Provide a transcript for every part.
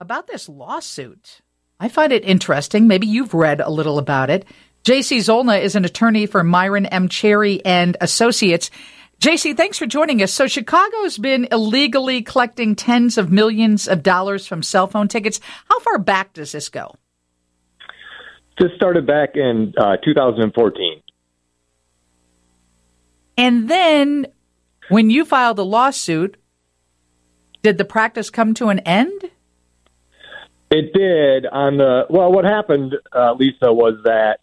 about this lawsuit. I find it interesting. Maybe you've read a little about it. Jacie Zolna is an attorney for Myron M. Cherry and Associates. Jacie, thanks for joining us. So Chicago's been illegally collecting tens of millions of dollars from cell phone tickets. How far back does this go? This started back in uh, 2014. And then when you filed the lawsuit, did the practice come to an end? It did. On the well, what happened, uh, Lisa, was that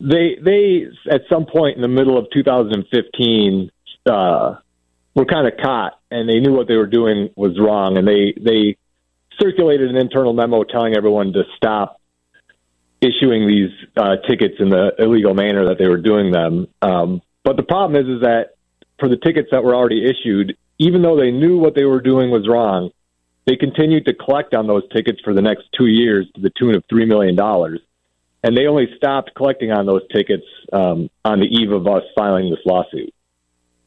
they they at some point in the middle of 2015 uh, were kind of caught, and they knew what they were doing was wrong, and they they circulated an internal memo telling everyone to stop issuing these uh, tickets in the illegal manner that they were doing them. Um, but the problem is, is that for the tickets that were already issued, even though they knew what they were doing was wrong, they continued to collect on those tickets for the next two years to the tune of three million dollars, and they only stopped collecting on those tickets um, on the eve of us filing this lawsuit.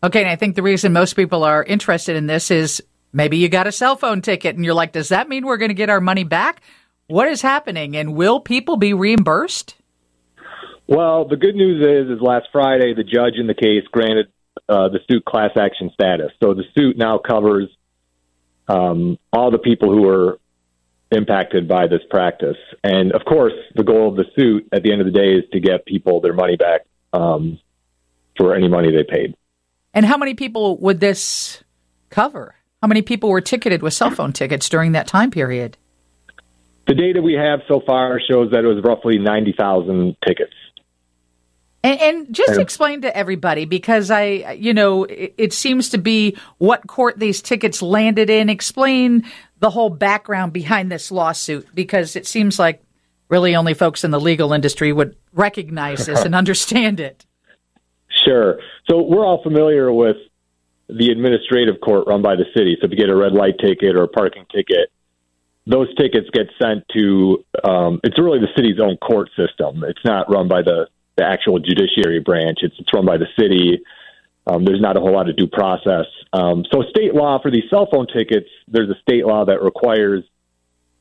Okay, and I think the reason most people are interested in this is maybe you got a cell phone ticket and you're like, does that mean we're going to get our money back? What is happening, and will people be reimbursed? Well, the good news is, is last Friday the judge in the case granted uh, the suit class action status. So the suit now covers um, all the people who were impacted by this practice. And of course, the goal of the suit at the end of the day is to get people their money back um, for any money they paid. And how many people would this cover? How many people were ticketed with cell phone tickets during that time period? The data we have so far shows that it was roughly 90,000 tickets. And, and just explain to everybody because I, you know, it, it, seems to be what court these tickets landed in. Explain the whole background behind this lawsuit because it seems like really only folks in the legal industry would recognize this and understand it. Sure. So we're all familiar with the administrative court run by the city. So if you get a red light ticket or a parking ticket, those tickets get sent to. Um, it's really the city's own court system. It's not run by the the actual judiciary branch. It's, it's run by the city. Um, there's not a whole lot of due process. Um, so, state law for these cell phone tickets, there's a state law that requires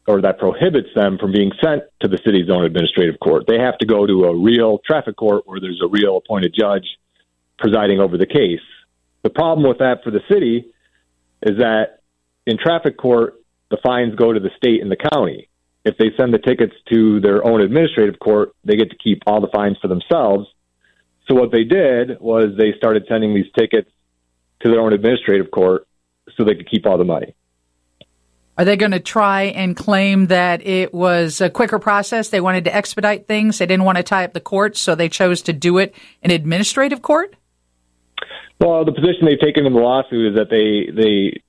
or that prohibits them from being sent to the city's own administrative court. They have to go to a real traffic court where there's a real appointed judge presiding over the case. The problem with that for the city is that in traffic court, the fines go to the state and the county if they send the tickets to their own administrative court, they get to keep all the fines for themselves. So what they did was they started sending these tickets to their own administrative court so they could keep all the money. Are they going to try and claim that it was a quicker process? They wanted to expedite things. They didn't want to tie up the courts, so they chose to do it in administrative court? Well, the position they've taken in the lawsuit is that they they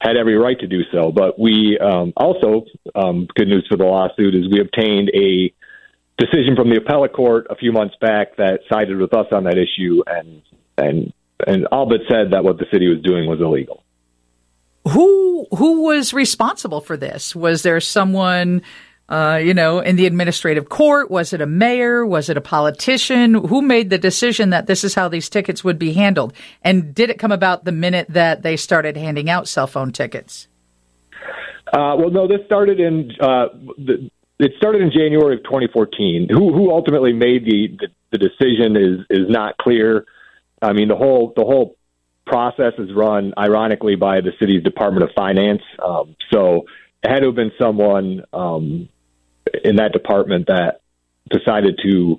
had every right to do so. But we um, also, um, good news for the lawsuit is we obtained a decision from the appellate court a few months back that sided with us on that issue and and and all but said that what the city was doing was illegal. Who who was responsible for this? Was there someone uh, you know, in the administrative court? Was it a mayor? Was it a politician? Who made the decision that this is how these tickets would be handled? And did it come about the minute that they started handing out cell phone tickets? Uh, well, no, this started in uh, the, it started in January of 2014. Who who ultimately made the, the the decision is is not clear. I mean, the whole the whole process is run ironically by the city's Department of Finance. Um, so it had to have been someone um, in that department that decided to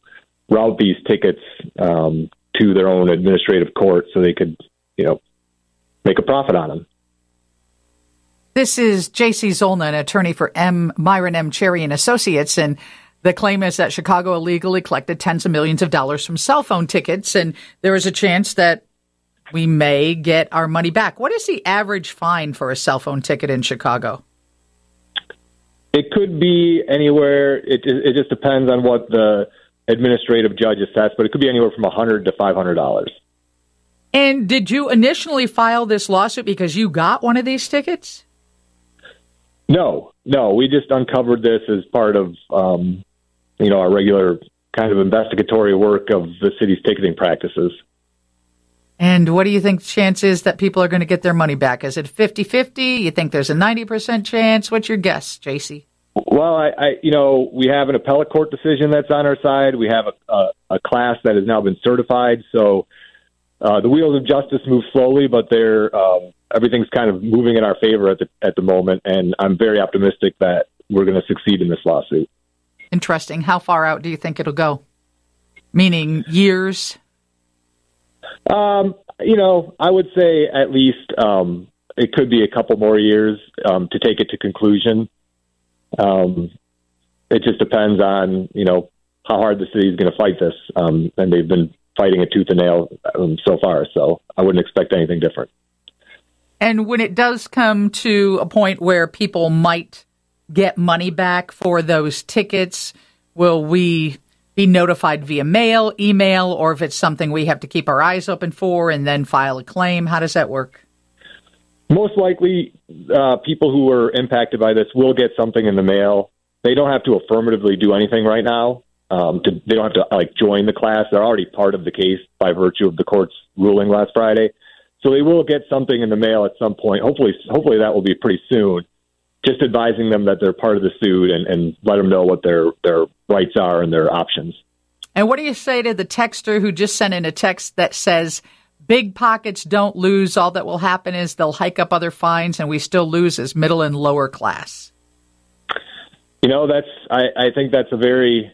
route these tickets um, to their own administrative court so they could, you know, make a profit on them. This is Jacie Zolna, an attorney for M. Myron M. Cherry and Associates, and the claim is that Chicago illegally collected tens of millions of dollars from cell phone tickets, and there is a chance that we may get our money back. What is the average fine for a cell phone ticket in Chicago? It could be anywhere. It it just depends on what the administrative judge assessed, but it could be anywhere from a hundred to five hundred dollars. And did you initially file this lawsuit because you got one of these tickets? No, no. We just uncovered this as part of um, you know our regular kind of investigatory work of the city's ticketing practices. And what do you think the chance is that people are going to get their money back? Is it 50-50? You think there's a 90% chance? What's your guess, Jacie? Well, I, I, you know, we have an appellate court decision that's on our side. We have a, a, a class that has now been certified. So uh, the wheels of justice move slowly, but they're um, everything's kind of moving in our favor at the at the moment, and I'm very optimistic that we're going to succeed in this lawsuit. Interesting. How far out do you think it'll go? Meaning years? Um, you know, I would say at least um, it could be a couple more years um, to take it to conclusion. Um, it just depends on you know how hard the city is going to fight this, um, and they've been fighting it tooth and nail um, so far. So I wouldn't expect anything different. And when it does come to a point where people might get money back for those tickets, will we be notified via mail, email, or if it's something we have to keep our eyes open for and then file a claim? How does that work? Most likely, uh, people who are impacted by this will get something in the mail. They don't have to affirmatively do anything right now. Um, to, they don't have to like join the class. They're already part of the case by virtue of the court's ruling last Friday. So they will get something in the mail at some point. Hopefully, hopefully that will be pretty soon just advising them that they're part of the suit and, and let them know what their their rights are and their options. And what do you say to the texter who just sent in a text that says, "Big pockets don't lose. All that will happen is they'll hike up other fines, and we still lose as middle and lower class." You know, that's I, I think that's a very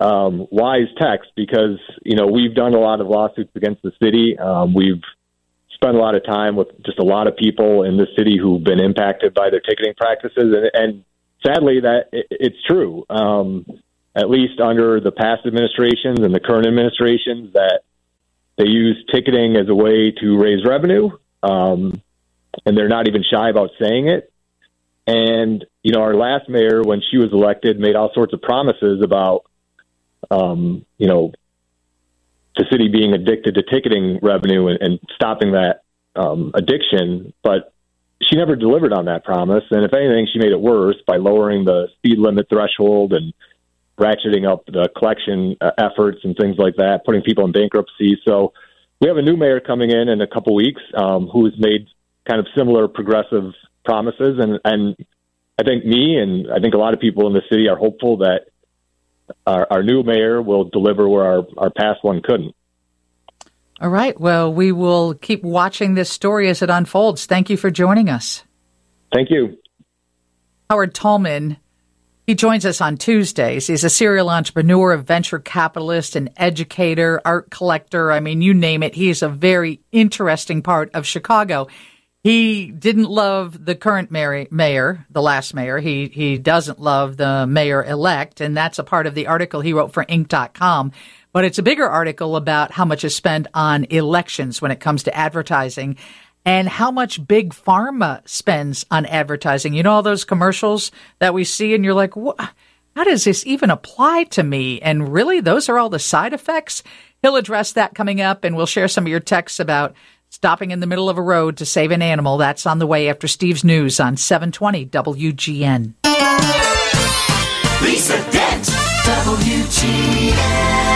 um, wise text because you know we've done a lot of lawsuits against the city. Um, we've spent a lot of time with just a lot of people in the city who've been impacted by their ticketing practices, and, and sadly, that it, it's true. Um, at least under the past administrations and the current administrations, that they use ticketing as a way to raise revenue, um, and they're not even shy about saying it. And you know, our last mayor, when she was elected, made all sorts of promises about, um, you know, the city being addicted to ticketing revenue and, and stopping that um, addiction, but she never delivered on that promise. And if anything, she made it worse by lowering the speed limit threshold and ratcheting up the collection uh, efforts and things like that, putting people in bankruptcy. So we have a new mayor coming in in a couple weeks um, who has made kind of similar progressive promises, and and I think me and I think a lot of people in the city are hopeful that our, our new mayor will deliver where our, our past one couldn't. All right. Well, we will keep watching this story as it unfolds. Thank you for joining us. Thank you. Howard Tullman, he joins us on Tuesdays. He's a serial entrepreneur, a venture capitalist, an educator, art collector. I mean, you name it. He's a very interesting part of Chicago. He didn't love the current mayor, mayor, the last mayor. He he doesn't love the mayor elect, and that's a part of the article he wrote for Inc.com. But it's a bigger article about how much is spent on elections when it comes to advertising and how much big pharma spends on advertising. You know all those commercials that we see, and you're like, what? How does this even apply to me? And really, those are all the side effects. He'll address that coming up, and we'll share some of your texts about stopping in the middle of a road to save an animal. That's on the way after Steve's news on 720 WGN. Lisa Dent, WGN.